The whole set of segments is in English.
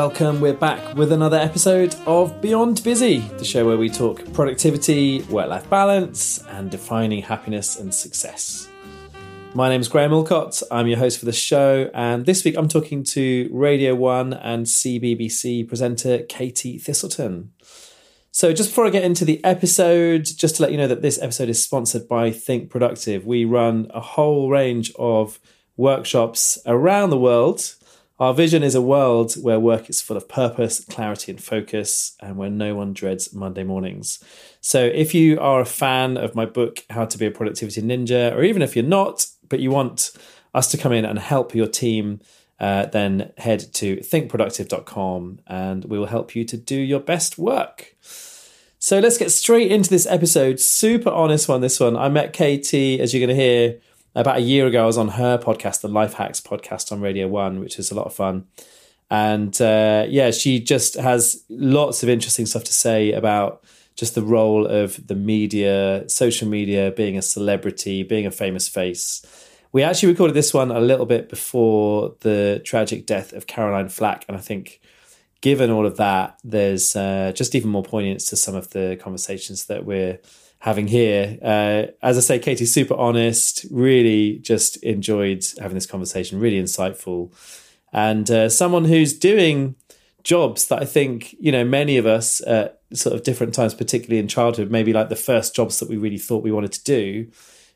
welcome. We're back with another episode of Beyond Busy, the show where we talk productivity, work life balance, and defining happiness and success. My name is Graham Allcott. I'm your host for the show, and this week I'm talking to Radio 1 and CBBC presenter Katie Thistleton. So, just before I get into the episode, just to let you know that this episode is sponsored by Think Productive. We run a whole range of workshops around the world our vision is a world where work is full of purpose, clarity, and focus, and where no one dreads Monday mornings. So, if you are a fan of my book, How to Be a Productivity Ninja, or even if you're not, but you want us to come in and help your team, uh, then head to thinkproductive.com and we will help you to do your best work. So, let's get straight into this episode. Super honest one, this one. I met Katie, as you're going to hear about a year ago, I was on her podcast, the Life Hacks podcast on Radio One, which is a lot of fun. And uh, yeah, she just has lots of interesting stuff to say about just the role of the media, social media, being a celebrity, being a famous face. We actually recorded this one a little bit before the tragic death of Caroline Flack. And I think, given all of that, there's uh, just even more poignance to some of the conversations that we're having here. Uh, as I say, Katie's super honest, really just enjoyed having this conversation, really insightful. And uh, someone who's doing jobs that I think, you know, many of us at sort of different times, particularly in childhood, maybe like the first jobs that we really thought we wanted to do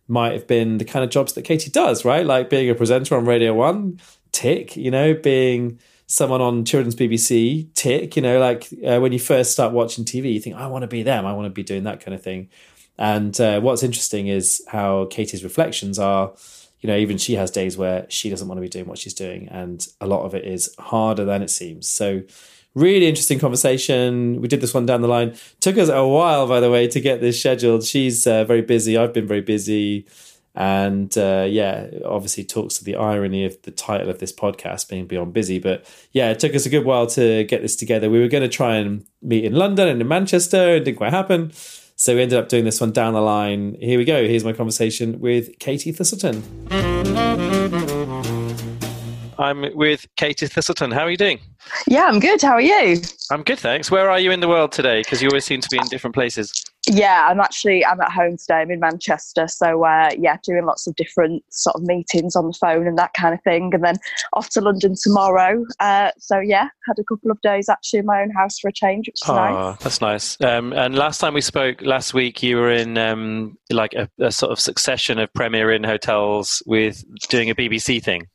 might have been the kind of jobs that Katie does, right? Like being a presenter on Radio One, tick, you know, being someone on children's BBC, tick, you know, like uh, when you first start watching TV, you think, I want to be them, I want to be doing that kind of thing. And uh, what's interesting is how Katie's reflections are. You know, even she has days where she doesn't want to be doing what she's doing, and a lot of it is harder than it seems. So, really interesting conversation. We did this one down the line. Took us a while, by the way, to get this scheduled. She's uh, very busy. I've been very busy. And uh, yeah, obviously talks to the irony of the title of this podcast being Beyond Busy. But yeah, it took us a good while to get this together. We were going to try and meet in London and in Manchester. It didn't quite happen. So we ended up doing this one down the line. Here we go. Here's my conversation with Katie Thistleton. I'm with Katie Thistleton. How are you doing? Yeah, I'm good. How are you? I'm good, thanks. Where are you in the world today? Because you always seem to be in different places. Yeah, I'm actually I'm at home today. I'm in Manchester, so uh, yeah, doing lots of different sort of meetings on the phone and that kind of thing, and then off to London tomorrow. Uh, so yeah, had a couple of days actually in my own house for a change, which is oh, nice. That's nice. Um, and last time we spoke last week, you were in um, like a, a sort of succession of Premier Inn hotels with doing a BBC thing.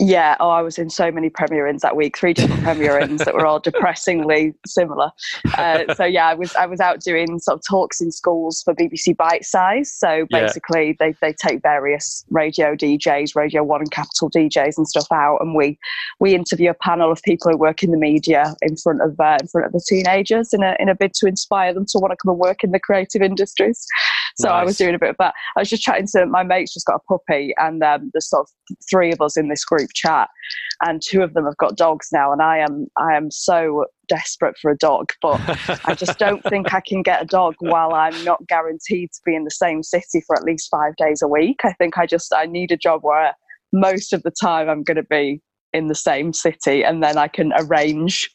Yeah, oh, I was in so many Premier Inns that week, three different Premier Inns that were all depressingly similar. Uh, so yeah, I was I was out doing sort of talks in schools for BBC Bite Size. So basically, yeah. they they take various radio DJs, Radio One and Capital DJs and stuff out, and we we interview a panel of people who work in the media in front of uh, in front of the teenagers in a in a bid to inspire them to want to come and work in the creative industries. So nice. I was doing a bit of that. I was just chatting to my mates, just got a puppy, and um, there's sort of three of us in this group chat, and two of them have got dogs now, and I am I am so desperate for a dog, but I just don't think I can get a dog while I'm not guaranteed to be in the same city for at least five days a week. I think I just I need a job where most of the time I'm going to be in the same city, and then I can arrange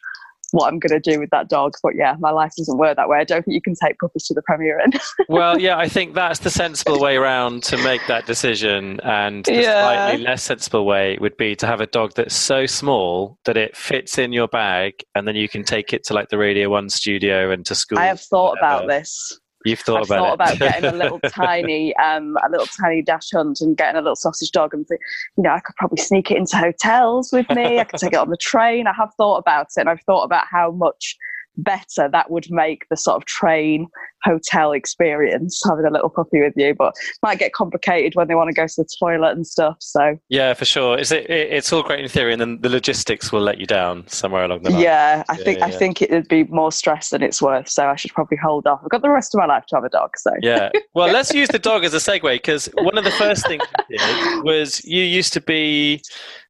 what I'm going to do with that dog. But yeah, my life doesn't work that way. I don't think you can take puppies to the Premier Inn. well, yeah, I think that's the sensible way around to make that decision. And the yeah. slightly less sensible way would be to have a dog that's so small that it fits in your bag and then you can take it to like the Radio 1 studio and to school. I have thought about this. You've thought I've about thought it. about getting a little tiny, um, a little tiny dachshund and getting a little sausage dog, and you know, I could probably sneak it into hotels with me. I could take it on the train. I have thought about it, and I've thought about how much better that would make the sort of train hotel experience having a little puppy with you but might get complicated when they want to go to the toilet and stuff so. Yeah for sure. It's it, it's all great in theory and then the logistics will let you down somewhere along the line. Yeah i yeah, think yeah. i think it would be more stress than it's worth so i should probably hold off. I've got the rest of my life to have a dog so. Yeah. Well let's use the dog as a segue because one of the first things you did was you used to be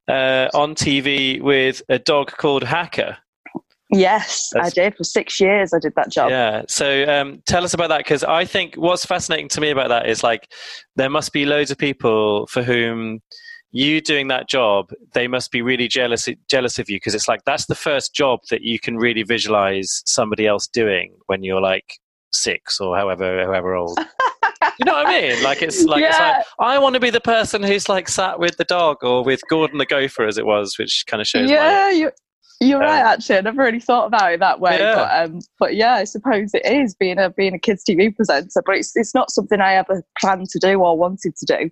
uh, on tv with a dog called hacker Yes, That's, I did for six years. I did that job. Yeah. So um, tell us about that because I think what's fascinating to me about that is like there must be loads of people for whom you doing that job, they must be really jealous jealous of you because it's like that's the first job that you can really visualize somebody else doing when you're like six or however however old. you know what I mean? Like it's like, yeah. it's like I want to be the person who's like sat with the dog or with Gordon the gopher as it was, which kind of shows. Yeah, my, you you're um, right. Actually, I never really thought about it that way. Yeah. But um, but yeah, I suppose it is being a being a kids TV presenter. But it's it's not something I ever planned to do or wanted to do.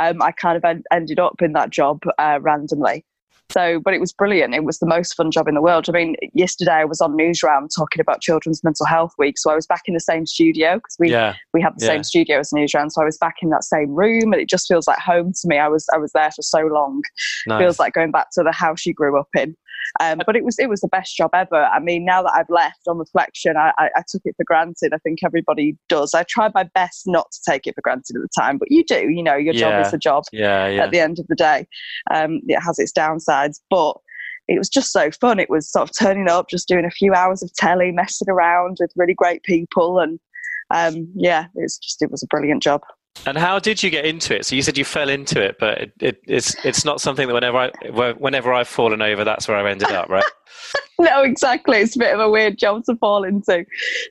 Um, I kind of en- ended up in that job uh, randomly. So, but it was brilliant. It was the most fun job in the world. I mean, yesterday I was on Newsround talking about Children's Mental Health Week. So I was back in the same studio because we yeah. we have the yeah. same studio as Newsround. So I was back in that same room, and it just feels like home to me. I was I was there for so long. Nice. Feels like going back to the house you grew up in. Um, but it was it was the best job ever. I mean, now that I've left, on reflection, I, I, I, took it for granted. I think everybody does. I tried my best not to take it for granted at the time, but you do. You know, your yeah. job is a job. Yeah, yeah. At the end of the day, um, it has its downsides, but it was just so fun. It was sort of turning up, just doing a few hours of telly, messing around with really great people, and um, yeah, it was just it was a brilliant job. And how did you get into it? So you said you fell into it, but it, it, it's it's not something that whenever I whenever I've fallen over, that's where I've ended up, right? no, exactly. It's a bit of a weird job to fall into.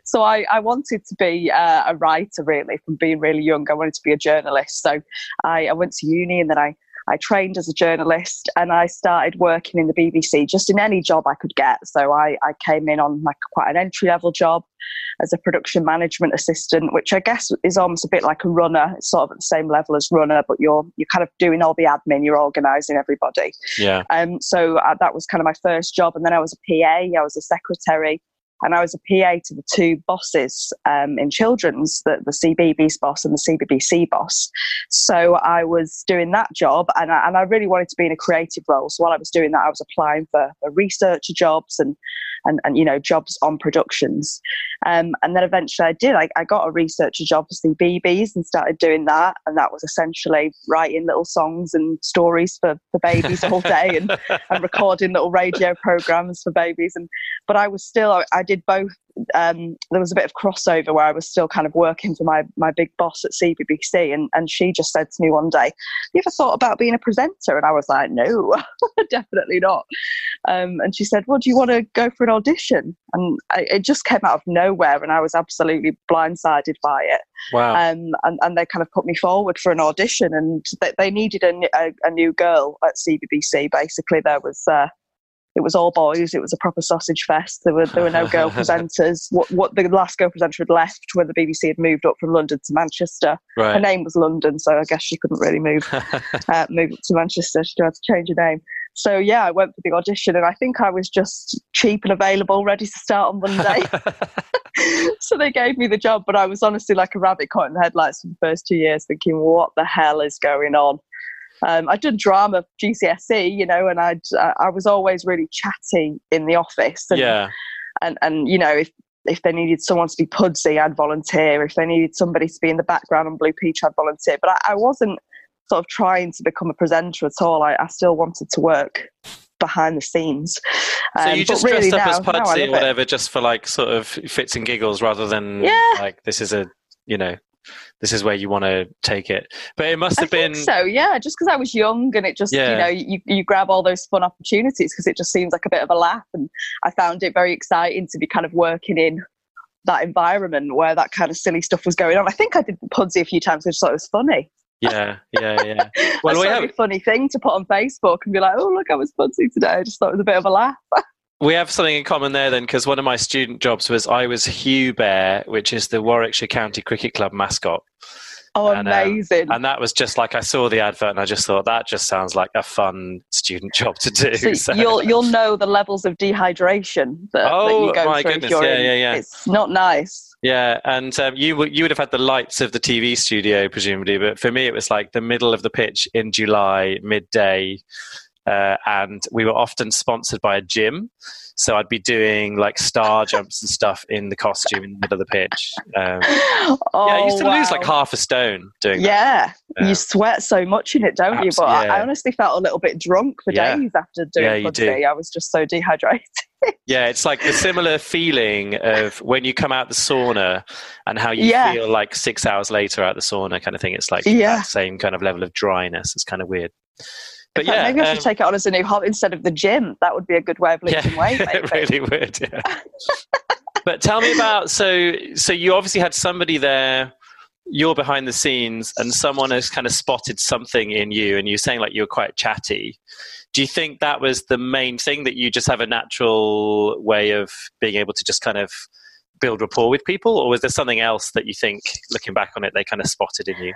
So I, I wanted to be uh, a writer, really, from being really young. I wanted to be a journalist. So I, I went to uni and then I I trained as a journalist and I started working in the BBC just in any job I could get. So I, I came in on like quite an entry level job as a production management assistant, which I guess is almost a bit like a runner. It's sort of at the same level as runner, but you're you're kind of doing all the admin, you're organising everybody. Yeah. Um. So uh, that was kind of my first job, and then I was a PA. I was a secretary and I was a PA to the two bosses um, in children's, the, the CBeebies boss and the CBBC boss. So I was doing that job, and I, and I really wanted to be in a creative role. So while I was doing that, I was applying for, for researcher jobs and and, and you know jobs on productions. Um, and then eventually I did. I, I got a researcher job for CBeebies and started doing that. And that was essentially writing little songs and stories for, for babies all day and, and recording little radio programs for babies. And but I was still I, I did both um, there was a bit of crossover where I was still kind of working for my my big boss at CBBC, and and she just said to me one day, "You ever thought about being a presenter?" And I was like, "No, definitely not." Um, and she said, "Well, do you want to go for an audition?" And I, it just came out of nowhere, and I was absolutely blindsided by it. Wow! Um, and and they kind of put me forward for an audition, and they, they needed a, a, a new girl at CBBC. Basically, there was. Uh, it was all boys. It was a proper sausage fest. There were there were no girl presenters. What what the last girl presenter had left when the BBC had moved up from London to Manchester. Right. Her name was London, so I guess she couldn't really move uh, move to Manchester. She had to change her name. So yeah, I went for the audition, and I think I was just cheap and available, ready to start on Monday. so they gave me the job, but I was honestly like a rabbit caught in the headlights for the first two years, thinking, "What the hell is going on?" Um, I did drama GCSE, you know, and I'd I was always really chatty in the office. And, yeah. And and you know if if they needed someone to be pudsey, I'd volunteer. If they needed somebody to be in the background on Blue Peter, I'd volunteer. But I, I wasn't sort of trying to become a presenter at all. I, I still wanted to work behind the scenes. Um, so you just really dressed up now, as pudsey or whatever, it. just for like sort of fits and giggles, rather than yeah. like this is a you know this is where you want to take it. But it must have I been so. Yeah, just because I was young and it just yeah. you know you you grab all those fun opportunities because it just seems like a bit of a laugh, and I found it very exciting to be kind of working in that environment where that kind of silly stuff was going on. I think I did Pudsey a few times. I just thought it was funny. Yeah, yeah, yeah. Well, we have a funny thing to put on Facebook and be like, "Oh, look, I was Pudsey today." I just thought it was a bit of a laugh. We have something in common there then, because one of my student jobs was I was Hugh Bear, which is the Warwickshire County Cricket Club mascot. Oh, and, um, amazing! Um, and that was just like I saw the advert, and I just thought that just sounds like a fun student job to do. So, so. You'll you'll know the levels of dehydration that, oh, that you go my through. Goodness. Yeah, in, yeah, yeah. It's not nice. Yeah, and um, you you would have had the lights of the TV studio presumably, but for me it was like the middle of the pitch in July, midday, uh, and we were often sponsored by a gym. So I'd be doing like star jumps and stuff in the costume in the middle of the pitch. Um, oh, yeah, I used to wow. lose like half a stone doing yeah. that. you sweat so much in it, don't you? But yeah. I, I, honestly felt a little bit drunk for yeah. days after doing yeah, you do. I was just so dehydrated. yeah, it's like the similar feeling of when you come out the sauna and how you yeah. feel like six hours later out the sauna kind of thing. It's like yeah. that same kind of level of dryness. It's kind of weird. But fact, yeah, maybe I should um, take it on as a new hobby instead of the gym. That would be a good way of losing weight. Maybe. it really would. Yeah. but tell me about so so you obviously had somebody there. You're behind the scenes, and someone has kind of spotted something in you, and you're saying like you're quite chatty. Do you think that was the main thing that you just have a natural way of being able to just kind of build rapport with people, or was there something else that you think, looking back on it, they kind of spotted in you?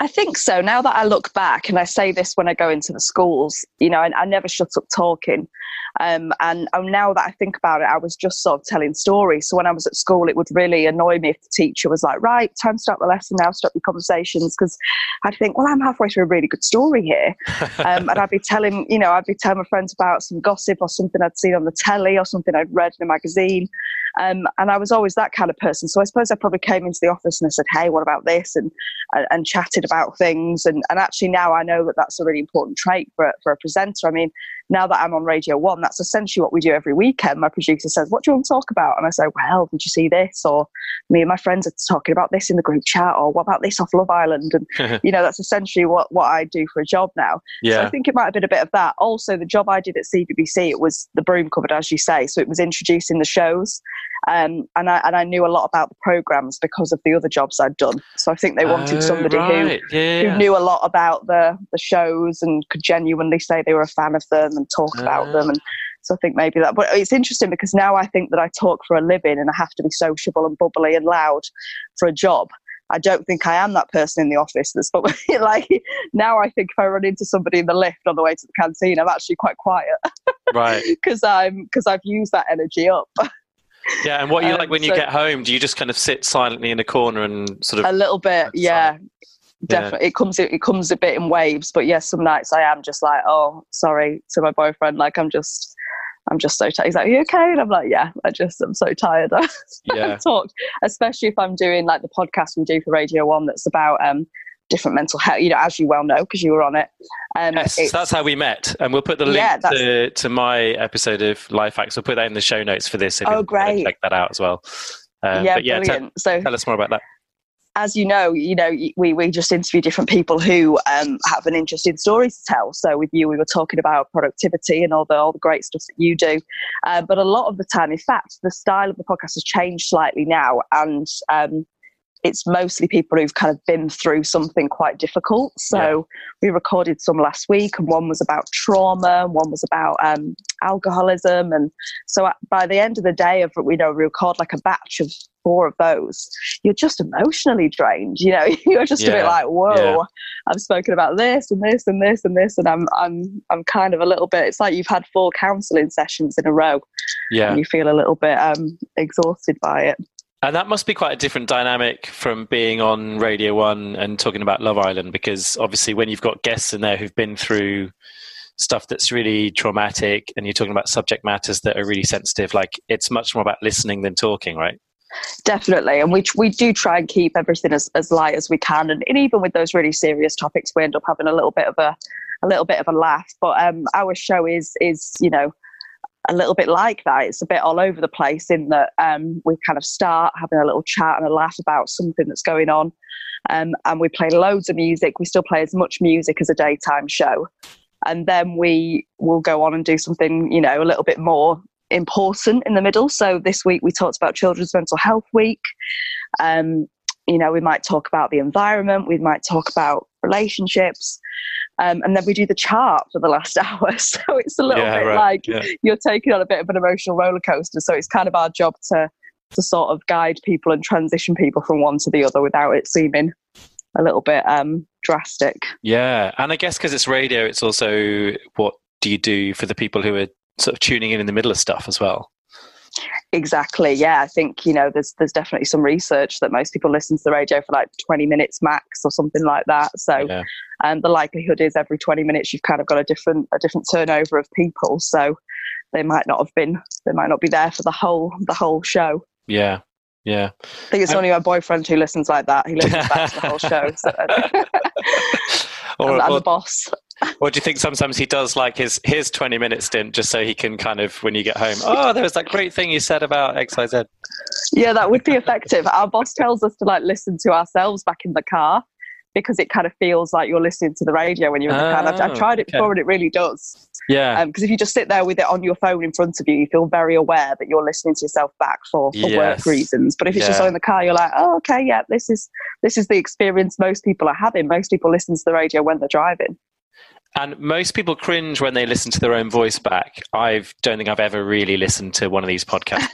I think so. Now that I look back, and I say this when I go into the schools, you know, I, I never shut up talking. Um, and and now that I think about it, I was just sort of telling stories. So when I was at school, it would really annoy me if the teacher was like, "Right, time to start the lesson now. Stop your conversations," because I'd think, "Well, I'm halfway through a really good story here," um, and I'd be telling, you know, I'd be telling my friends about some gossip or something I'd seen on the telly or something I'd read in a magazine. Um, and I was always that kind of person. So I suppose I probably came into the office and I said, "Hey, what about this?" and and, and chatted about things. And and actually now I know that that's a really important trait for for a presenter. I mean, now that I'm on Radio One, that's essentially what we do every weekend. My producer says, "What do you want to talk about?" And I say, "Well, did you see this?" Or me and my friends are talking about this in the group chat. Or what about this off Love Island? And you know, that's essentially what what I do for a job now. So I think it might have been a bit of that. Also, the job I did at CBBC, it was the broom cupboard, as you say. So it was introducing the shows. Um, and I and I knew a lot about the programs because of the other jobs I'd done. So I think they wanted Oh, somebody who right. yeah, who knew a lot about the the shows and could genuinely say they were a fan of them and talk about Ah. them and so I think maybe that but it's interesting because now I think that I talk for a living and I have to be sociable and bubbly and loud for a job. I don't think I am that person in the office that's bubbly. like now I think if I run into somebody in the lift on the way to the canteen I'm actually quite quiet right. because I'm because I've used that energy up Yeah, and what you Um, like when you get home? Do you just kind of sit silently in a corner and sort of a little bit yeah definitely it comes it comes a bit in waves but yes some nights i am just like oh sorry to my boyfriend like i'm just i'm just so tired he's like are you okay and i'm like yeah i just i'm so tired Yeah, talk especially if i'm doing like the podcast we do for radio one that's about um different mental health you know as you well know because you were on it um yes, that's how we met, and we'll put the link Yeah, to, to my episode of Life Hacks. We'll put that in the show notes for this. If Oh, you great. Check that out as well. Um, yeah but yeah, brilliant tell, so tell us more about that. As you know, you know, we, we just interview different people who um, have an interesting story to tell. So with you, we were talking about productivity and all the all the great stuff that you do. Uh, but a lot of the time, in fact, the style of the podcast has changed slightly now, and um, it's mostly people who've kind of been through something quite difficult. So we recorded some last week, and one was about trauma, and one was about um, alcoholism, and so by the end of the day, of we know we record like a batch of four of those, you're just emotionally drained. You know, you're just a bit like, whoa, yeah. I've spoken about this and this and this and this, and I'm I'm I'm kind of a little bit. It's like you've had four counselling sessions in a row, Yeah, and you feel a little bit um, exhausted by it. and that must be quite a different dynamic from being on Radio One and talking about Love Island, because obviously when you've got guests in there who've been through stuff that's really traumatic, and you're talking about subject matters that are really sensitive, like it's much more about listening than talking, right? Definitely, and we we do try and keep everything as, as light as we can, and, and even with those really serious topics, we end up having a little bit of a a little bit of a laugh. But um, our show is is you know a little bit like that. It's a bit all over the place in that um, we kind of start having a little chat and a laugh about something that's going on, um, and we play loads of music. We still play as much music as a daytime show, and then we will go on and do something you know a little bit more important in the middle. So this week we talked about Children's Mental Health Week. Um, you know, we might talk about the environment, we might talk about relationships, um, and then we do the chart for the last hour. So it's a little Yeah, bit right, like yeah. you're taking on a bit of an emotional roller coaster. So it's kind of our job to to sort of guide people and transition people from one to the other without it seeming a little bit um, drastic. Yeah, and I guess because it's radio, it's also what do you do for the people who are sort of tuning in in the middle of stuff as well. Exactly. Yeah, I think you know there's there's definitely some research that most people listen to the radio for like 20 minutes max or something like that. So, Yeah. and the likelihood is every 20 minutes you've kind of got a different a different turnover of people. So, they might not have been they might not be there for the whole the whole show. Yeah, yeah. I think it's Um, only my boyfriend who listens like that. He listens back to the whole show. So, or, I'm, I'm the boss. Or do you think sometimes he does like his his twenty minute stint just so he can kind of when you get home? Oh, there was that great thing you said about X Y Z. Yeah, that would be effective. Our boss tells us to like listen to ourselves back in the car. because it kind of feels like you're listening to the radio when you're in the car. I've, I've, tried it before and it really does. Yeah. Because um, if you just sit there with it on your phone in front of you, you feel very aware that you're listening to yourself back for, for yes. work reasons. But if it's yeah. just on the car, you're like, oh, okay, yeah, this is this is the experience most people are having. Most people listen to the radio when they're driving. And most people cringe when they listen to their own voice back. I don't think I've ever really listened to one of these podcasts.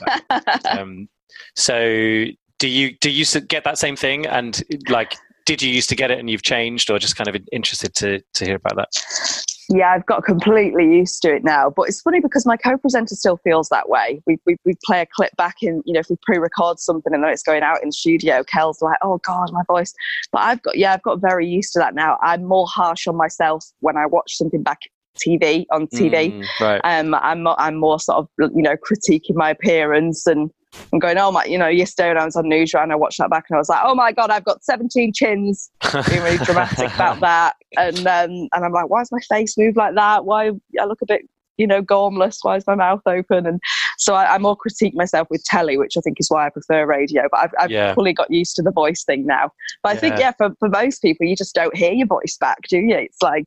um, so, do you do you get that same thing? And like, did you used to get it and you've changed, or just kind of interested to to hear about that? Yeah, I've got completely used to it now. But it's funny because my co-presenter still feels that way. We, we, we play a clip back in, you know, if we pre-record something and then it's going out in the studio, Cel's like, oh God, my voice. But I've got, yeah, I've got very used to that now. I'm more harsh on myself when I watch something back TV on TV. Mm, right. Um, I'm, I'm more sort of, you know, critiquing my appearance and I'm going, oh my, you know, yesterday when I was on Newsround, I watched that back and I was like, oh my God, I've got 17 chins. Being really dramatic about that. And um, and I'm like, why does my face move like that? Why I look a bit, you know, gormless? Why is my mouth open? And so I, I more critique myself with telly, which I think is why I prefer radio. But I've, I've yeah. fully got used to the voice thing now. But I yeah. think, yeah, for, for most people, you just don't hear your voice back, do you? It's like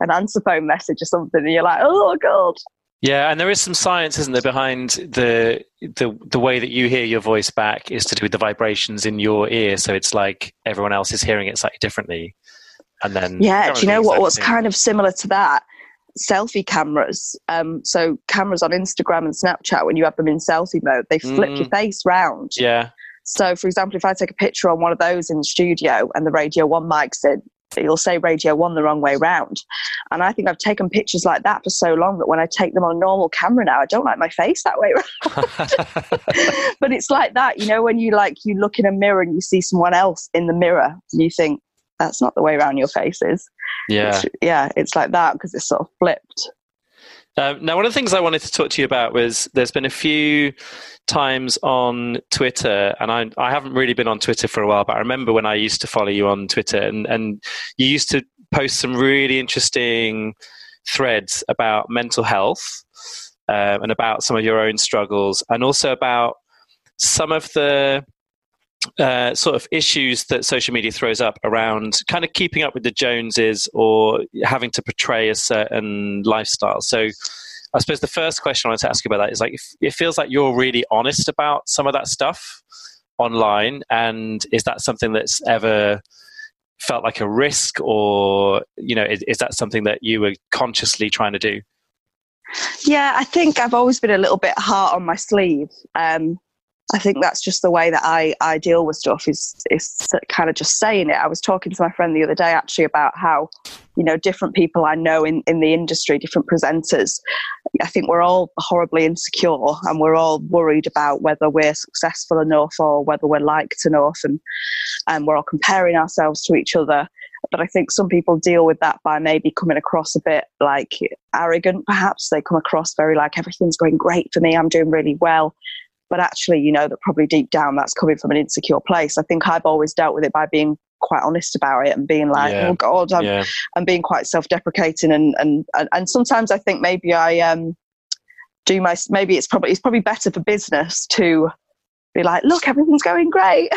an answer phone message or something, and you're like, oh God. Yeah, and there is some science, isn't there, behind the the the way that you hear your voice back is to do with the vibrations in your ear. So it's like everyone else is hearing it slightly differently. And then yeah, do you know what? What's thing. kind of similar to that? Selfie cameras. Um, so cameras on Instagram and Snapchat, when you have them in selfie mode, they flip mm. your face round. Yeah. So, for example, if I take a picture on one of those in the studio and the Radio One mic's in, you'll say Radio One the wrong way round. And I think I've taken pictures like that for so long that when I take them on a normal camera now, I don't like my face that way around. but it's like that, you know, when you like you look in a mirror and you see someone else in the mirror, and you think that's not the way around your face is. Yeah, it's, yeah, it's like that because it's sort of flipped. Um, now, one of the things I wanted to talk to you about was there's been a few times on Twitter, and I, I haven't really been on Twitter for a while, but I remember when I used to follow you on Twitter, and, and you used to post some really interesting threads about mental health um, and about some of your own struggles, and also about some of the uh, sort of issues that social media throws up around kind of keeping up with the Joneses or having to portray a certain lifestyle. So, I suppose the first question I want to ask you about that is like, it feels like you're really honest about some of that stuff online, and is that something that's ever felt like a risk, or you know, is, is that something that you were consciously trying to do? Yeah, I think I've always been a little bit hard on my sleeve. Um, I think that's just the way that I, I deal with stuff is is kind of just saying it. I was talking to my friend the other day actually about how, you know, different people I know in, in the industry, different presenters, I think we're all horribly insecure and we're all worried about whether we're successful enough or whether we're liked enough and and we're all comparing ourselves to each other. But I think some people deal with that by maybe coming across a bit like arrogant, perhaps. They come across very like everything's going great for me, I'm doing really well but actually you know that probably deep down that's coming from an insecure place i think i've always dealt with it by being quite honest about it and being like yeah. oh god i'm, yeah. I'm being quite self-deprecating and, and and sometimes i think maybe i um do my maybe it's probably it's probably better for business to be like look everything's going great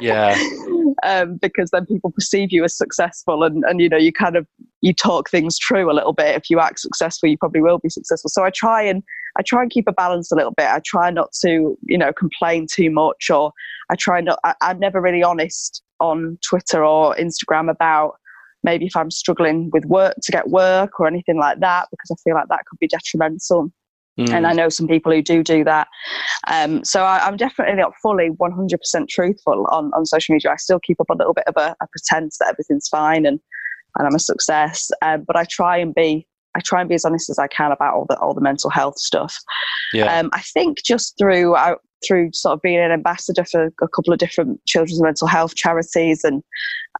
yeah um, because then people perceive you as successful and and you know you kind of you talk things true a little bit if you act successful you probably will be successful so i try and I try and keep a balance a little bit. I try not to, you know, complain too much, or I try not. I, I'm never really honest on Twitter or Instagram about maybe if I'm struggling with work to get work or anything like that, because I feel like that could be detrimental. Mm. And I know some people who do do that. Um, so I, am definitely not fully 100% truthful on, on social media. I still keep up a little bit of a, a pretense that everything's fine and, and I'm a success. Um, but I try and be I try and be as honest as I can about all the all the mental health stuff. Yeah. Um, I think just through uh, through sort of being an ambassador for a couple of different children's mental health charities and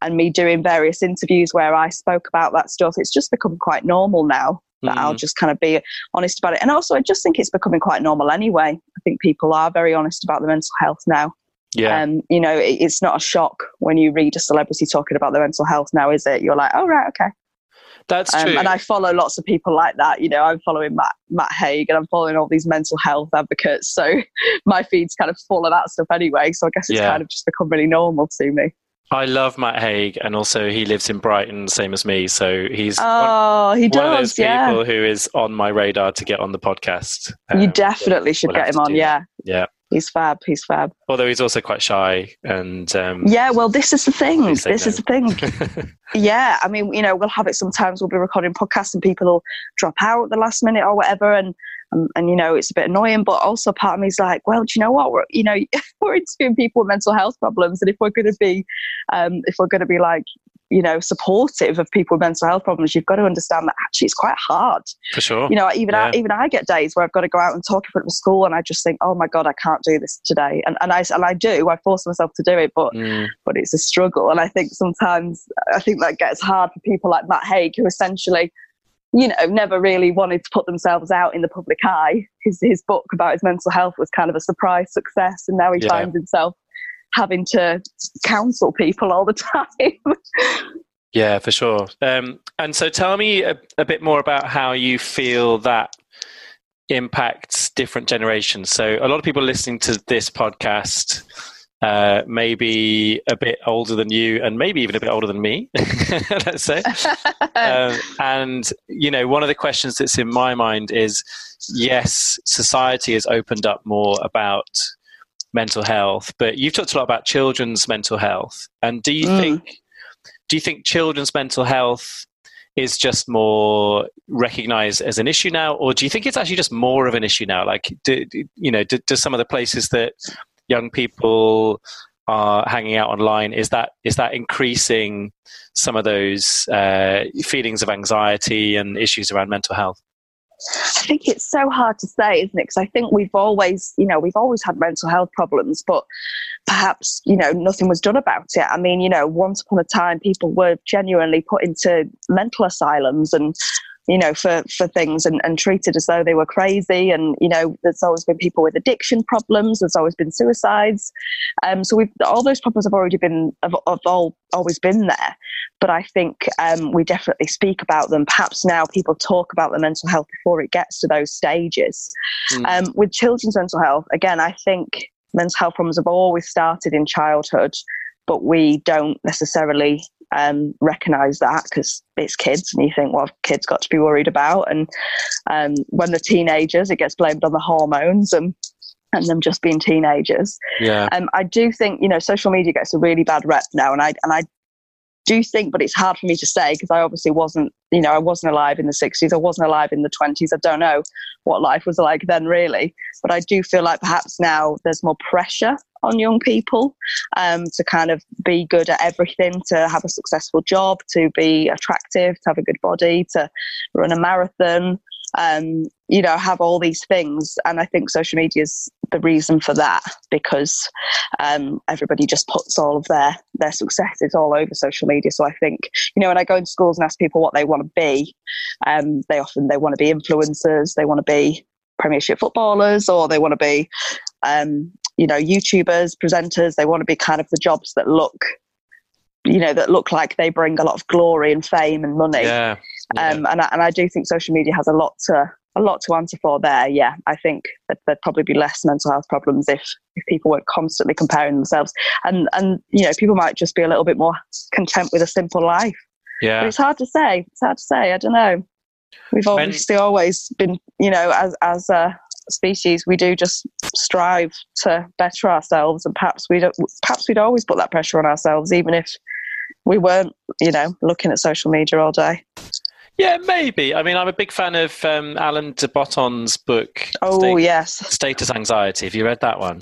and me doing various interviews where I spoke about that stuff, it's just become quite normal now that mm-hmm. I'll just kind of be honest about it. And also, I just think it's becoming quite normal anyway. I think people are very honest about their mental health now. Yeah. Um, you know, it, it's not a shock when you read a celebrity talking about their mental health now, is it? You're like, oh, right, okay. That's um, true. And I follow lots of people like that. You know, I'm following Matt, Matt Haig and I'm following all these mental health advocates. So my feed's kind of full of that stuff anyway. So I guess it's yeah. kind of just become really normal to me. I love Matt Haig, and also he lives in Brighton, same as me. So he's oh, one, he does, one of those yeah. people who is on my radar to get on the podcast. you Um, definitely should we'll get him on. Yeah, Yeah, he's fab. He's fab. although he's also quite shy, and um, Yeah, well, this is the thing. This say is the thing. Yeah, I mean, you know, we'll have it sometimes. We'll be recording podcasts and people will drop out at the last minute or whatever, and and, and you know, it's a bit annoying. But also, part of me is like, well, do you know what? We're you know, we're interviewing people with mental health problems, and if we're going to be, um, if we're going to be like, you know, supportive of people with mental health problems, you've got to understand that actually it's quite hard. for sure. You know, even I, even I get days where I've got to go out and talk in front of a school, and I just think, oh my god, I can't do this today, and and I and I do. I force myself to do it, but Mm, but it's a struggle. And I think sometimes I think that gets hard for people like Matt Haig, who essentially, you know, never really wanted to put themselves out in the public eye. His his book about his mental health was kind of a surprise success, and now he Yeah. finds himself having to counsel people all the time. yeah, for sure. Um, and so, tell me a, a bit more about how you feel that impacts different generations. So, a lot of people listening to this podcast uh, may be a bit older than you, and maybe even a bit older than me. let's say. um, and you know, one of the questions that's in my mind is: yes, society has opened up more about mental health, but you've talked a lot about children's mental health. And do you Mm. think do you think children's mental health is just more recognized as an issue now, or do you think it's actually just more of an issue now? Like, do, do- you know, do, do some of the places that young people are hanging out online is that is that increasing some of those uh, feelings of anxiety and issues around mental health? I think it's so hard to say, isn't it? Because I think we've always, you know, we've always had mental health problems, but perhaps, you know, nothing was done about it. I mean, you know, once upon a time, people were genuinely put into mental asylums and, you know, for, for things and, and treated as though they were crazy. And, you know, there's always been people with addiction problems. There's always been suicides. Um, so we've, all those problems have already been, have, have all, always been there. But I think um, we definitely speak about them. Perhaps now people talk about the mental health before it gets to those stages. Mm. Um, with children's mental health, again, I think mental health problems have always started in childhood, but we don't necessarily um, recognize that because it's kids, and you think, well, kids got to be worried about. And um, when they're teenagers, it gets blamed on the hormones and and them just being teenagers. Yeah, Um, I do think you know social media gets a really bad rep now, and I and I do think, but it's hard for me to say because I obviously wasn't, you know, I wasn't alive in the '60s, I wasn't alive in the '20s. I don't know what life was like then, really. But I do feel like perhaps now there's more pressure on young people um, to kind of be good at everything, to have a successful job, to be attractive, to have a good body, to run a marathon. Um, you know, have all these things, and I think social media is the reason for that because um, everybody just puts all of their their successes all over social media. So I think you know when I go into schools and ask people what they want to be, um, they often they want to be influencers, they want to be Premiership footballers, or they want to be um, you know YouTubers, presenters. They want to be kind of the jobs that look you know that look like they bring a lot of glory and fame and money. yeah, yeah. Um, and I, and I do think social media has a lot to a lot to answer for there. Yeah, I think that there'd probably be less mental health problems if if people weren't constantly comparing themselves, and and you know people might just be a little bit more content with a simple life. But yeah. it's hard to say. It's hard to say. I don't know. We've When- obviously always been, you know, as as a species, we do just strive to better ourselves, and perhaps we don't. Perhaps we'd always put that pressure on ourselves, even if we weren't, you know, looking at social media all day. Yeah, maybe. I mean, I'm a big fan of um, Alain de Botton's book, Oh Stat- yes, Status Anxiety. Have you read that one?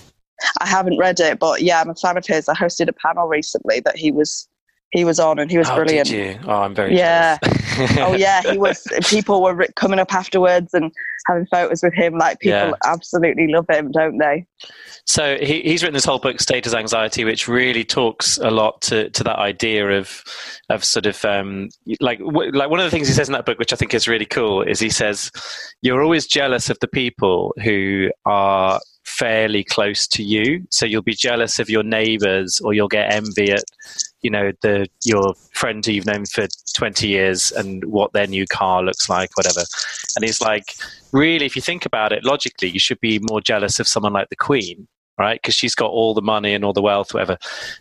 I haven't read it, but yeah, I'm a fan of his. I hosted a panel recently that he was he was on, and he was oh, brilliant. Did you? Oh, I'm very Yeah. Oh yeah, he was. people were coming up afterwards and having photos with him. Like people Yeah. absolutely love him, don't they? So he, he's written this whole book, Status Anxiety, which really talks a lot to, to that idea of of sort of um, like w- like one of the things he says in that book, which I think is really cool, is he says you're always jealous of the people who are fairly close to you. So you'll be jealous of your neighbours, or you'll get envy at you know the your friend who you've known for 20 years and what their new car looks like, whatever. And it's like, really, if you think about it logically, you should be more jealous of someone like the Queen right? Because she's got all the money and all the wealth, whatever.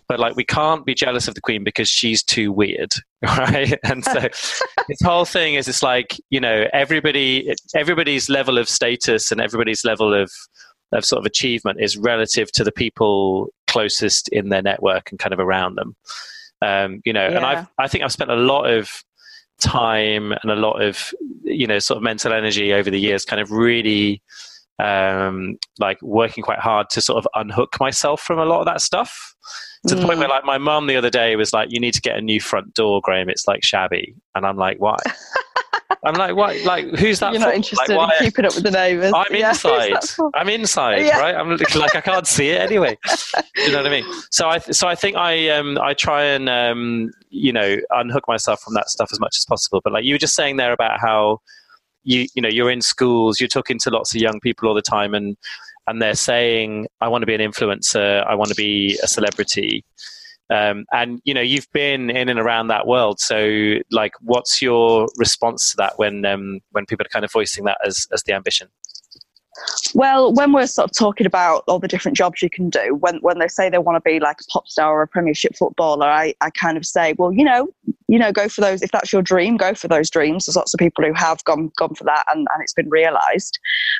But like, we can't be jealous of the queen because she's too weird, right? And so this whole thing is, it's like you know, everybody, everybody's level of status and everybody's level of of sort of achievement is relative to the people closest in their network and kind of around them. Um, you know, yeah. and I've, I think I've spent a lot of time and a lot of you know sort of mental energy over the years, kind of really um, like working quite hard to sort of unhook myself from a lot of that stuff to mm. the point where mm. like my mum the other day was like you need to get a new front door graham it's like shabby and i'm like why i'm like what? Like who's that you're for? not interested like, in keeping up with the neighbours. I'm yeah, inside. i'm inside yeah. right? I'm like i can't see it anyway. You know what i mean? So i so i think i um i try and um you know unhook myself from that stuff as much as possible. But like you were just saying there about how you you know you're in schools you're talking to lots of young people all the time and and they're saying i want to be an influencer. I want to be a celebrity um, and you know you've been in and around that world so like what's your response to that when um, when people are kind of voicing that as as the ambition well, when we're sort of talking about all the different jobs you can do, when when they say they want to be like a pop star or a Premiership footballer, I, I kind of say, well, you know, you know, go for those. If that's your dream, go for those dreams. There's lots of people who have gone gone for that, and, and it's been realised.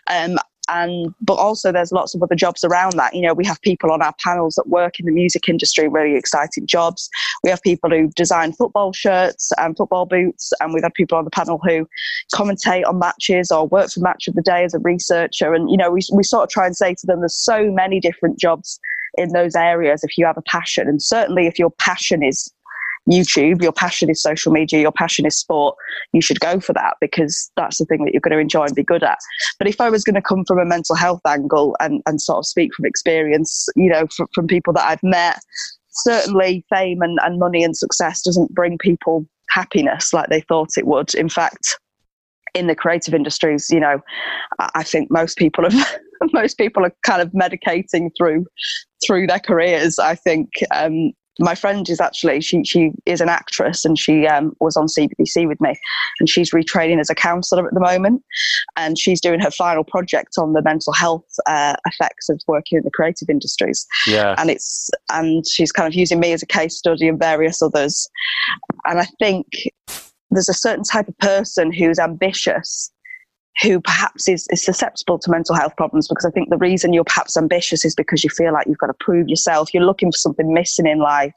Um, and but also there's lots of other jobs around that. You know we have people on our panels that work in the music industry really exciting jobs. We have people who design football shirts and football boots and we've had people on the panel who commentate on matches or work for match of the day as a researcher. And you know we, we sort of try and say to them there's so many different jobs in those areas if you have a passion. And certainly if your passion is YouTube, your passion is social media, your passion is sport, you should go for that because that's the thing that you're going to enjoy and be good at. But if I was going to come from a mental health angle and, and sort of speak from experience, you know, from, from people that I've met, certainly fame and, and money and success doesn't bring people happiness like they thought it would. In fact, in the creative industries, you know, I think most people have most people are kind of medicating through through their careers. I think um, my friend is actually she she is an actress and she um, was on CBBC with me, and she's retraining as a counsellor at the moment, and she's doing her final project on the mental health uh, effects of working in the creative industries. Yeah, and it's and she's kind of using me as a case study and various others, and I think there's a certain type of person who's ambitious who perhaps is, is susceptible to mental health problems because I think the reason you're perhaps ambitious is because you feel like you've got to prove yourself. You're looking for something missing in life.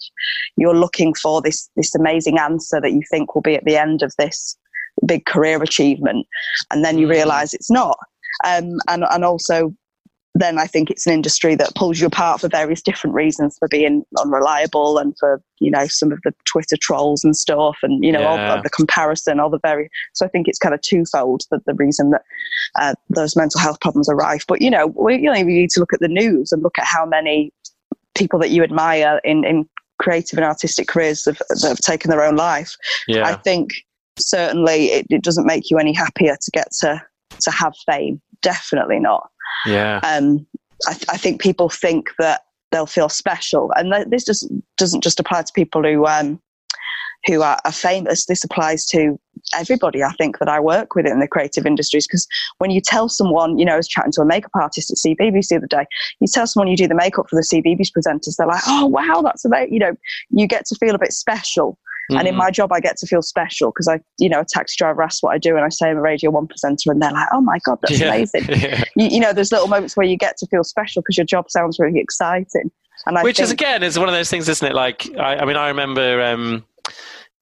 You're looking for this this amazing answer that you think will be at the end of this big career achievement, and then you mm. realize it's not. Um, and and also then I think it's an industry that pulls you apart for various different reasons for being unreliable and for, you know, some of the Twitter trolls and stuff and, you know, yeah. all the comparison, all the very. So I think it's kind of twofold that the reason that uh, those mental health problems are rife. But, you know, we, you know, need to look at the news and look at how many people that you admire in, in creative and artistic careers have, that have taken their own life. Yeah. I think certainly it, it doesn't make you any happier to get to, to have fame. Definitely not. Yeah. Um, I, th- I, think people think that they'll feel special, and th- this just doesn't just apply to people who um, who are, are, famous. This applies to everybody. I think that I work with in the creative industries because when you tell someone, you know, I was chatting to a makeup artist at CBeebies the other day. You tell someone you do the makeup for the CBeebies presenters, they're like, "Oh wow, that's amazing!" You know, you get to feel a bit special. Mm-hmm. And in mm-hmm. my job, I get to feel special because I, you know, a taxi driver asks what I do, and I say I'm a Radio One presenter, and they're like, "Oh my god, that's yeah. amazing!" Yeah. You, you, know, there's little moments where you get to feel special because your job sounds really exciting. And I which think, is again is one of those things, isn't it? Like, I, I mean, I remember. Um,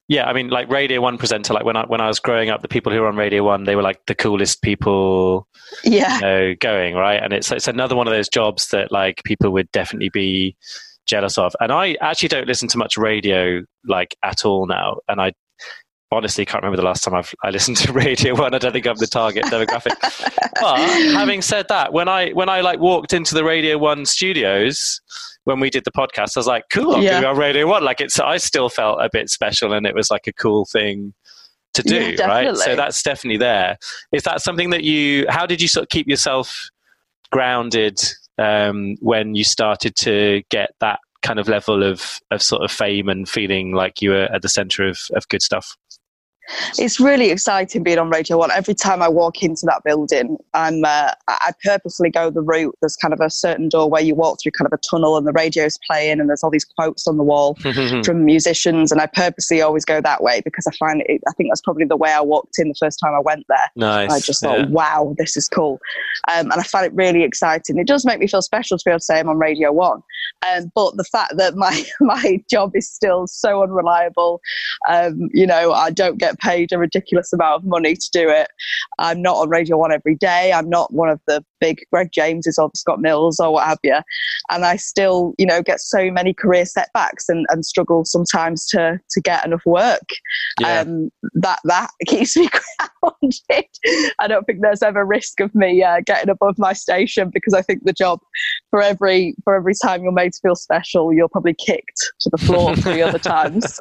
yeah, I mean, like Radio One presenter. Like when I when I was growing up, the people who were on Radio One, they were like the coolest people, yeah, you know, going right. And it's it's another one of those jobs that like people would definitely be jealous of. And I actually don't listen to much radio like at all now. And I honestly can't remember the last time I've I listened to Radio One. I don't think I'm the target demographic. but having said that, when I when I like walked into the Radio One studios when we did the podcast, I was like, cool, I'm yeah. doing on Radio One. Like it's I still felt a bit special and it was like a cool thing to do, yeah, right? So that's definitely there. Is that something that you how did you sort of keep yourself grounded um, when you started to get that kind of level of, of sort of fame and feeling like you were at the center of, of good stuff? It's really exciting being on Radio One. Every time I walk into that building, I'm uh, I purposely go the route. There's kind of a certain door where you walk through, kind of a tunnel, and the radio's playing, and there's all these quotes on the wall from musicians, and I purposely always go that way because I find it. I think that's probably the way I walked in the first time I went there. Nice. I just thought, yeah. wow, this is cool, um, and I find it really exciting. It does make me feel special to be able to say I'm on Radio One, um, but the fact that my my job is still so unreliable, um, you know, I don't get paid a ridiculous amount of money to do it. I'm not on Radio One every day. I'm not one of the big Greg Jameses or Scott Mills or what have you. And I still, you know, get so many career setbacks and, and struggle sometimes to to get enough work. Yeah. Um, that that keeps me grounded. I don't think there's ever risk of me uh, getting above my station because I think the job for every for every time you're made to feel special, you're probably kicked to the floor three other times.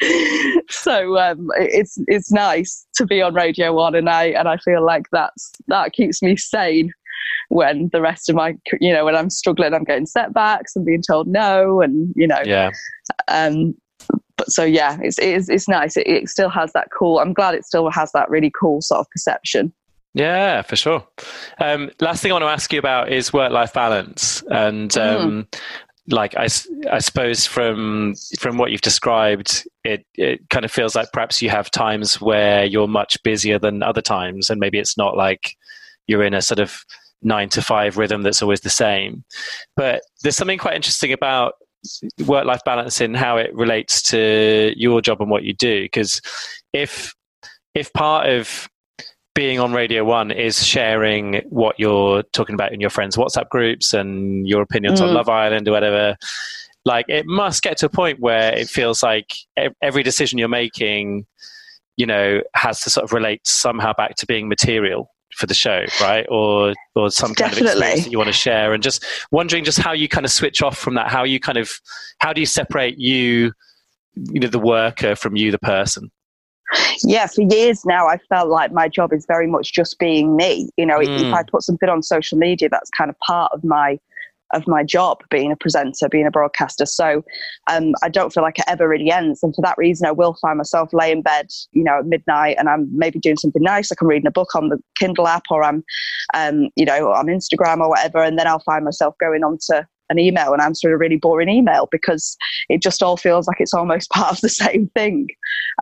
so um, it's it's nice to be on Radio One, and I and I feel like that's that keeps me sane when the rest of my you know when I'm struggling, I'm getting setbacks and being told no, and you know yeah. um, but so yeah, it's it is it's nice. It, it still has that cool. I'm glad it still has that really cool sort of perception. Yeah, for sure. Um, last thing I want to ask you about is work-life balance, and um, like I, I suppose from from what you've described, it it kind of feels like perhaps you have times where you're much busier than other times, and maybe it's not like you're in a sort of nine to five rhythm that's always the same. But there's something quite interesting about work-life balance in how it relates to your job and what you do, because if if part of being on Radio One is sharing what you're talking about in your friends' WhatsApp groups and your opinions on Mm. Love Island or whatever. Like it must get to a point where it feels like every decision you're making, you know, has to sort of relate somehow back to being material for the show, right? Or or some kind of experience that you want to share. And just wondering just how you kind of switch off from that. How you kind of how do you separate you, you know, the worker from you, the person? Yeah, for years now, I felt like my job is very much just being me. You know, if- Mm. if I put something on social media, that's kind of part of my of my job, being a presenter, being a broadcaster. So um, I don't feel like it ever really ends. And for that reason, I will find myself lay in bed, you know, at midnight, and I'm maybe doing something nice, like I'm reading a book on the Kindle app, or I'm, um, you know, on Instagram or whatever, and then I'll find myself going on to an email and answering a really boring email because it just all feels like it's almost part of the same thing.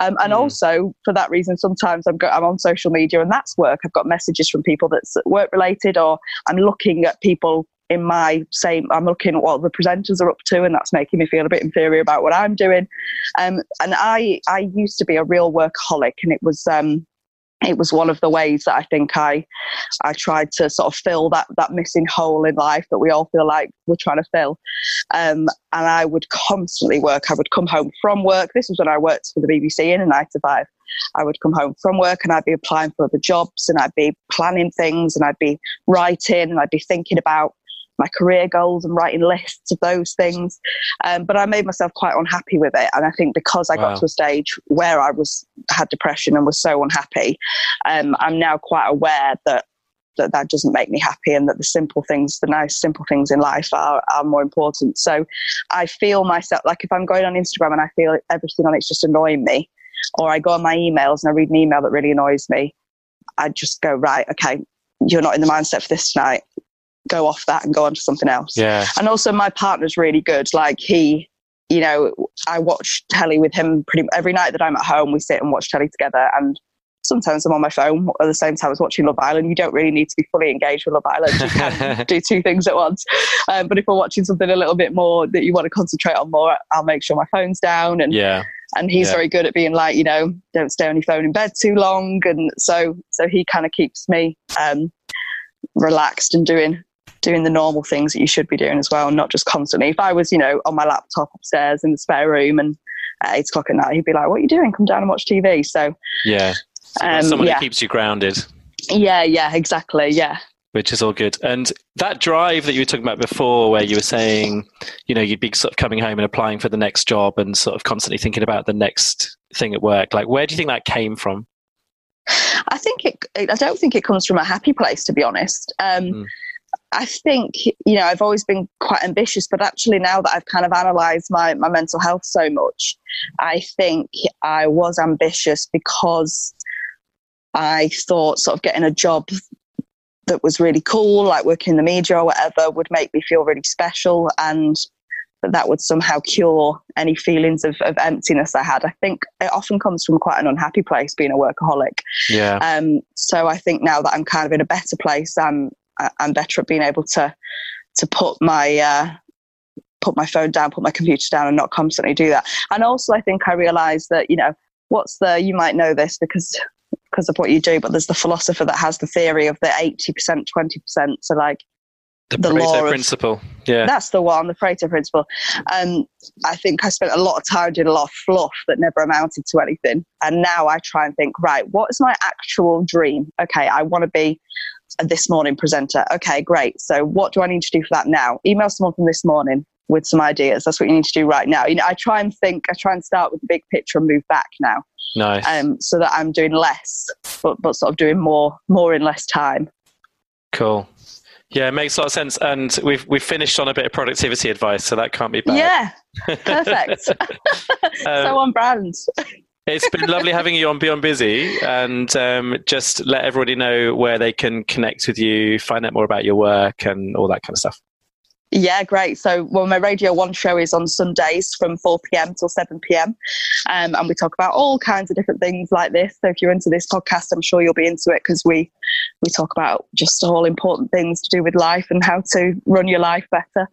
Um, and Mm. also for that reason, sometimes I'm, go- I'm on social media and that's work. I've got messages from people that's work related, or I'm looking at people in my same. I'm looking at what the presenters are up to, and that's making me feel a bit inferior about what I'm doing. Um, and I I used to be a real workaholic, and it was. Um, it was one of the ways that I think I I tried to sort of fill that that missing hole in life that we all feel like we're trying to fill. Um, and I would constantly work. I would come home from work. This was when I worked for the BBC in a nine to five. I would come home from work and I'd be applying for other jobs and I'd be planning things and I'd be writing and I'd be thinking about my career goals and writing lists of those things. Um, but I made myself quite unhappy with it. And I think because I Wow. got to a stage where I was had depression and was so unhappy, um, I'm now quite aware that that that doesn't make me happy and that the simple things the nice simple things in life are, are more important so i feel myself like if i'm going on instagram and i feel everything on it's just annoying me or i go on my emails and i read an email that really annoys me i just go right okay you're not in the mindset for this tonight go off that and go on to something else. Yeah. and also my partner's really good. Like he you know i watch telly with him pretty every night that i'm at home we sit and watch telly together. And sometimes i'm on my phone at the same time as watching love island. You don't really need to be fully engaged with love island. You can do two things at once. Um, but if we're watching something a little bit more that you want to concentrate on more i'll make sure my phone's down. And Yeah. and he's Yeah. very good at being like you know don't stay on your phone in bed too long. And so so he kind of keeps me um relaxed and doing doing the normal things that you should be doing as well not just constantly if i was you know on my laptop upstairs in the spare room and at eight o'clock at night he'd be like what are you doing come down and watch tv so Yeah. So Um, someone yeah. who keeps you grounded, yeah yeah exactly yeah which is all good. And that drive that you were talking about before, where you were saying, you know, you'd be sort of coming home and applying for the next job and sort of constantly thinking about the next thing at work. Like, where do you think that came from? I think it. I don't think it comes from a happy place, to be honest. Um, Mm. I think, you know, I've always been quite ambitious, but actually now that I've kind of analysed my, my mental health so much, I think I was ambitious because I thought sort of getting a job that was really cool, like working in the media or whatever, would make me feel really special and that that would somehow cure any feelings of, of emptiness I had. I think it often comes from quite an unhappy place being a workaholic. Yeah. Um, so I think now that I'm kind of in a better place, I'm I'm better at being able to to put my uh, put my phone down, put my computer down, and not constantly do that. And also, I think I realised that you know what's the you might know this because because of what you do, but there's the philosopher that has the theory of the eighty percent, twenty percent. So like the, the Pareto law principle. Of, yeah, that's the one, the Pareto principle. And I think I spent a lot of time doing a lot of fluff that never amounted to anything. And now I try and think, right, what is my actual dream? Okay, I want to be this morning presenter. Okay, great. So what do I need to do for that now? Email someone from this morning with some ideas. That's what you need to do right now. You know, I try and think, I try and start with the big picture and move back now. Nice. Um, so that I'm doing less, but but sort of doing more more in less time. Cool. Yeah, it makes a lot of sense. And we've we've finished on a bit of productivity advice, so that can't be bad. Yeah, perfect. um, so on brand. It's been lovely having you on Beyond Busy, and um, just let everybody know where they can connect with you, find out more about your work, and all that kind of stuff. Yeah, great. So, well, my Radio 1 show is on Sundays from 4 pm till 7 pm. Um, and we talk about all kinds of different things like this. So, if you're into this podcast, I'm sure you'll be into it because we, we talk about just all important things to do with life and how to run your life better.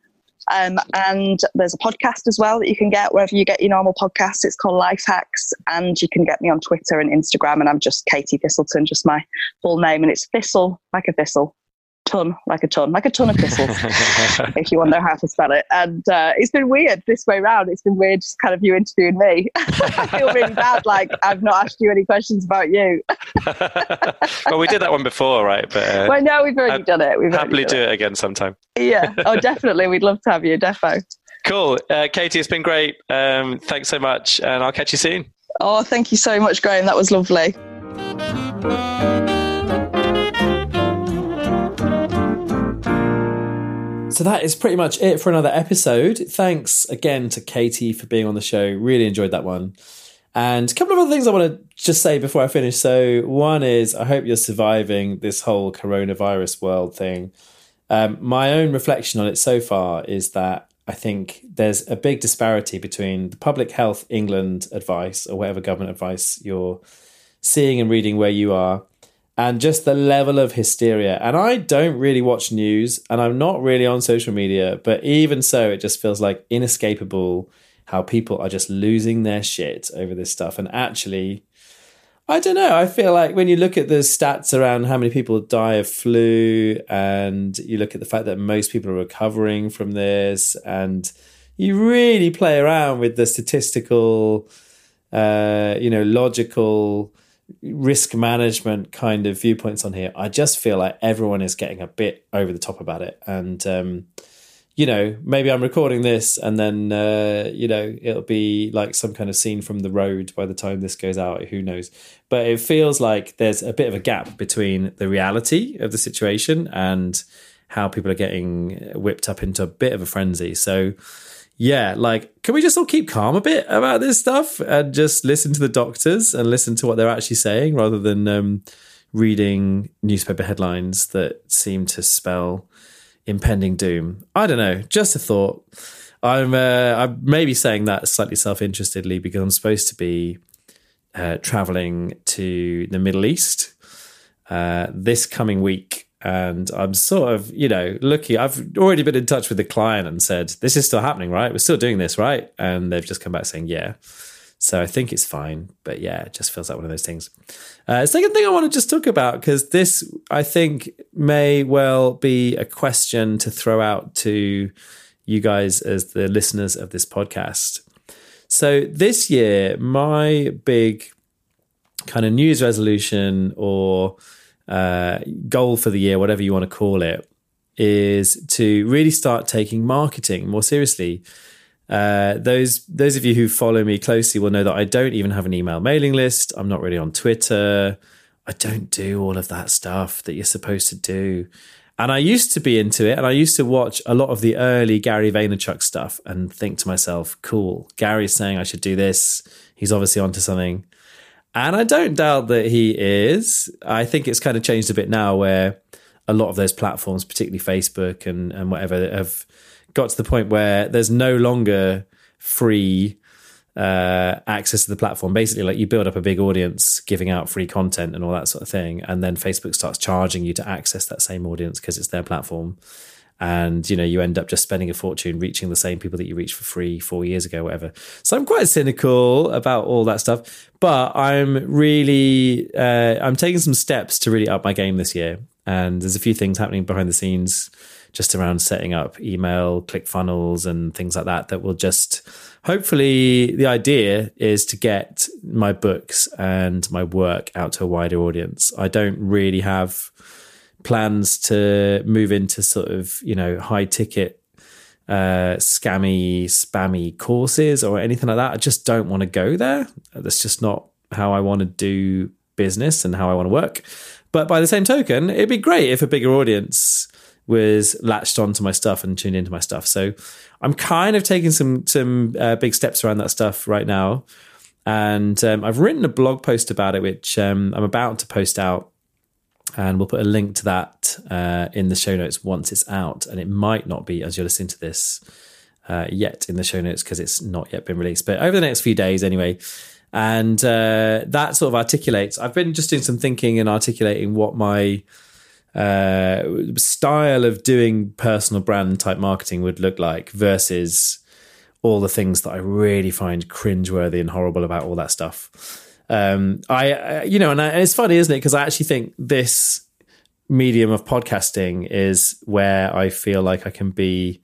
Um, and there's a podcast as well that you can get wherever you get your normal podcasts. It's called Life Hacks. And you can get me on Twitter and Instagram. And I'm just Katie Thistleton, just my full name. And it's Thistle, like a thistle ton, like a ton, like a ton of thistles, if you want to know how to spell it. And uh, it's been weird this way around. It's been weird just kind of you interviewing me. I feel really bad, like I've not asked you any questions about you. well, we did that one before, right? But uh, well, no, we've already done it. We've happily do it. it again sometime. yeah. Oh, definitely. We'd love to have you, defo. Cool, uh, Katie. It's been great. Um, thanks so much, and I'll catch you soon. Oh, thank you so much, Graham. That was lovely. So that is pretty much it for another episode. Thanks again to Katie for being on the show. Really enjoyed that one. And a couple of other things I want to just say before I finish. So, one is I hope you're surviving this whole coronavirus world thing. Um, my own reflection on it so far is that I think there's a big disparity between the Public Health England advice or whatever government advice you're seeing and reading where you are and just the level of hysteria. And I don't really watch news and I'm not really on social media, but even so, it just feels like inescapable how people are just losing their shit over this stuff. And actually, I don't know. I feel like when you look at the stats around how many people die of flu, and you look at the fact that most people are recovering from this, and you really play around with the statistical, uh, you know, logical risk management kind of viewpoints on here, I just feel like everyone is getting a bit over the top about it. And, um, you know, maybe I'm recording this and then, uh, you know, it'll be like some kind of scene from the road by the time this goes out. Who knows? But it feels like there's a bit of a gap between the reality of the situation and how people are getting whipped up into a bit of a frenzy. So, yeah, like, can we just all keep calm a bit about this stuff and just listen to the doctors and listen to what they're actually saying rather than um, reading newspaper headlines that seem to spell impending doom? I don't know. Just a thought. I'm uh, I'm maybe saying that slightly self interestedly because I'm supposed to be uh, traveling to the Middle East uh, this coming week and I'm sort of, you know, looking. I've already been in touch with the client and said, "This is still happening, right? We're still doing this, right?" And they've just come back saying, "Yeah." So I think it's fine, but yeah, it just feels like one of those things. Uh, second thing I want to just talk about because this, I think, may well be a question to throw out to you guys as the listeners of this podcast. So this year, my big kind of news resolution or uh, goal for the year, whatever you want to call it, is to really start taking marketing more seriously. Uh, those those of you who follow me closely will know that I don't even have an email mailing list. I'm not really on Twitter. I don't do all of that stuff that you're supposed to do. And I used to be into it and I used to watch a lot of the early Gary Vaynerchuk stuff and think to myself, cool, Gary's saying I should do this. He's obviously onto something. And I don't doubt that he is. I think it's kind of changed a bit now where a lot of those platforms, particularly Facebook and, and whatever, have got to the point where there's no longer free uh, access to the platform. Basically, like you build up a big audience giving out free content and all that sort of thing, and then Facebook starts charging you to access that same audience because it's their platform. And you know, you end up just spending a fortune reaching the same people that you reached for free four years ago, whatever. So I'm quite cynical about all that stuff, but I'm really uh, I'm taking some steps to really up my game this year. And there's a few things happening behind the scenes just around setting up email, click funnels, and things like that that will just hopefully the idea is to get my books and my work out to a wider audience. I don't really have plans to move into sort of, you know, high ticket uh, scammy, spammy courses or anything like that. I just don't want to go there. That's just not how I want to do business and how I want to work. But by the same token, it'd be great if a bigger audience was latched onto my stuff and tuned into my stuff. So I'm kind of taking some some uh, big steps around that stuff right now, and um, I've written a blog post about it, which um, I'm about to post out, and we'll put a link to that uh, in the show notes once it's out. And it might not be as you're listening to this uh, yet in the show notes because it's not yet been released, but over the next few days anyway. And uh, that sort of articulates. I've been just doing some thinking and articulating what my uh, style of doing personal brand type marketing would look like versus all the things that I really find cringeworthy and horrible about all that stuff. Um, I, you know, and, I, and it's funny, isn't it? Because I actually think this medium of podcasting is where I feel like I can be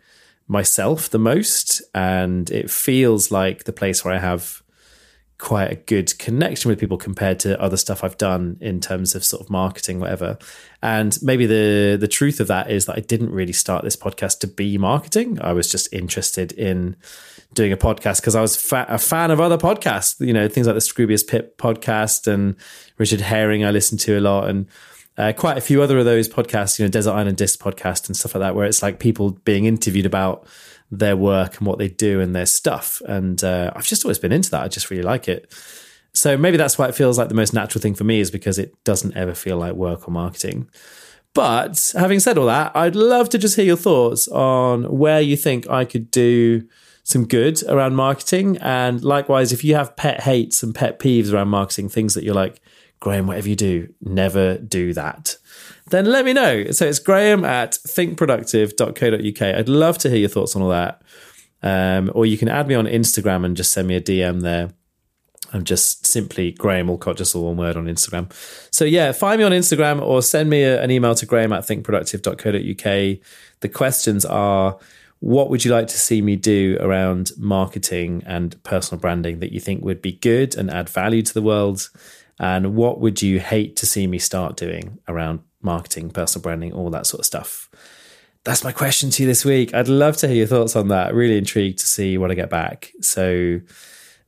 myself the most, and it feels like the place where I have quite a good connection with people compared to other stuff I've done in terms of sort of marketing, whatever. And maybe the the truth of that is that I didn't really start this podcast to be marketing. I was just interested in doing a podcast because I was fa- a fan of other podcasts. You know, things like the Scroobius Pip podcast and Richard Herring. I listened to a lot and. Uh, quite a few other of those podcasts, you know, Desert Island Disc podcast and stuff like that, where it's like people being interviewed about their work and what they do and their stuff. And uh, I've just always been into that. I just really like it. So maybe that's why it feels like the most natural thing for me is because it doesn't ever feel like work or marketing. But having said all that, I'd love to just hear your thoughts on where you think I could do some good around marketing. And likewise, if you have pet hates and pet peeves around marketing, things that you're like, Graham, whatever you do, never do that then let me know. So it's graham at thinkproductive.co.uk. I'd love to hear your thoughts on all that. Um, or you can add me on Instagram and just send me a DM there. I'm just simply Graham Allcott, just all one word on Instagram. So yeah, find me on Instagram or send me a, an email to graham at thinkproductive.co.uk. The questions are what would you like to see me do around marketing and personal branding that you think would be good and add value to the world? And what would you hate to see me start doing around marketing, personal branding, all that sort of stuff? That's my question to you this week. I'd love to hear your thoughts on that. Really intrigued to see when I get back. So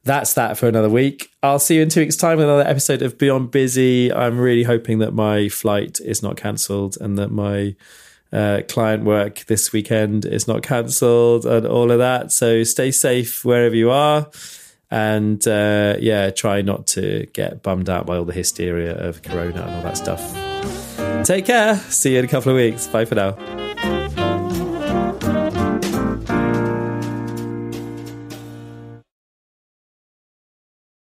that's that for another week. I'll see you in two weeks' time with another episode of Beyond Busy. I'm really hoping that my flight is not cancelled and that my uh, client work this weekend is not cancelled and all of that. So stay safe wherever you are and uh, yeah, try not to get bummed out by all the hysteria of Corona and all that stuff. Take care. See you in a couple of weeks. Bye for now.